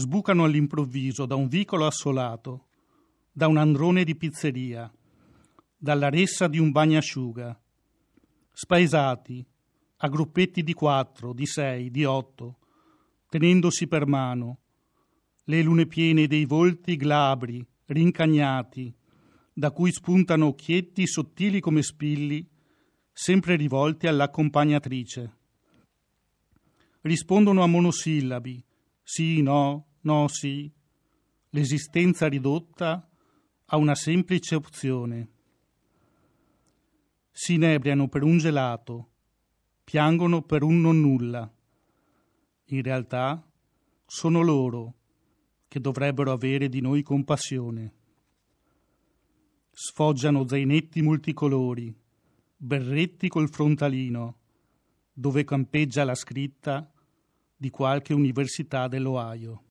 sbucano all'improvviso da un vicolo assolato, da un androne di pizzeria, dalla ressa di un bagnasciuga, spaesati, a gruppetti di quattro, di sei, di otto, tenendosi per mano, le lune piene dei volti glabri, rincagnati, da cui spuntano occhietti sottili come spilli, sempre rivolti all'accompagnatrice. Rispondono a monosillabi, sì, no, no, sì, l'esistenza ridotta a una semplice opzione. Si inebriano per un gelato, piangono per un non nulla. In realtà sono loro che dovrebbero avere di noi compassione. Sfoggiano zainetti multicolori, berretti col frontalino, dove campeggia la scritta di qualche università dell'Ohio.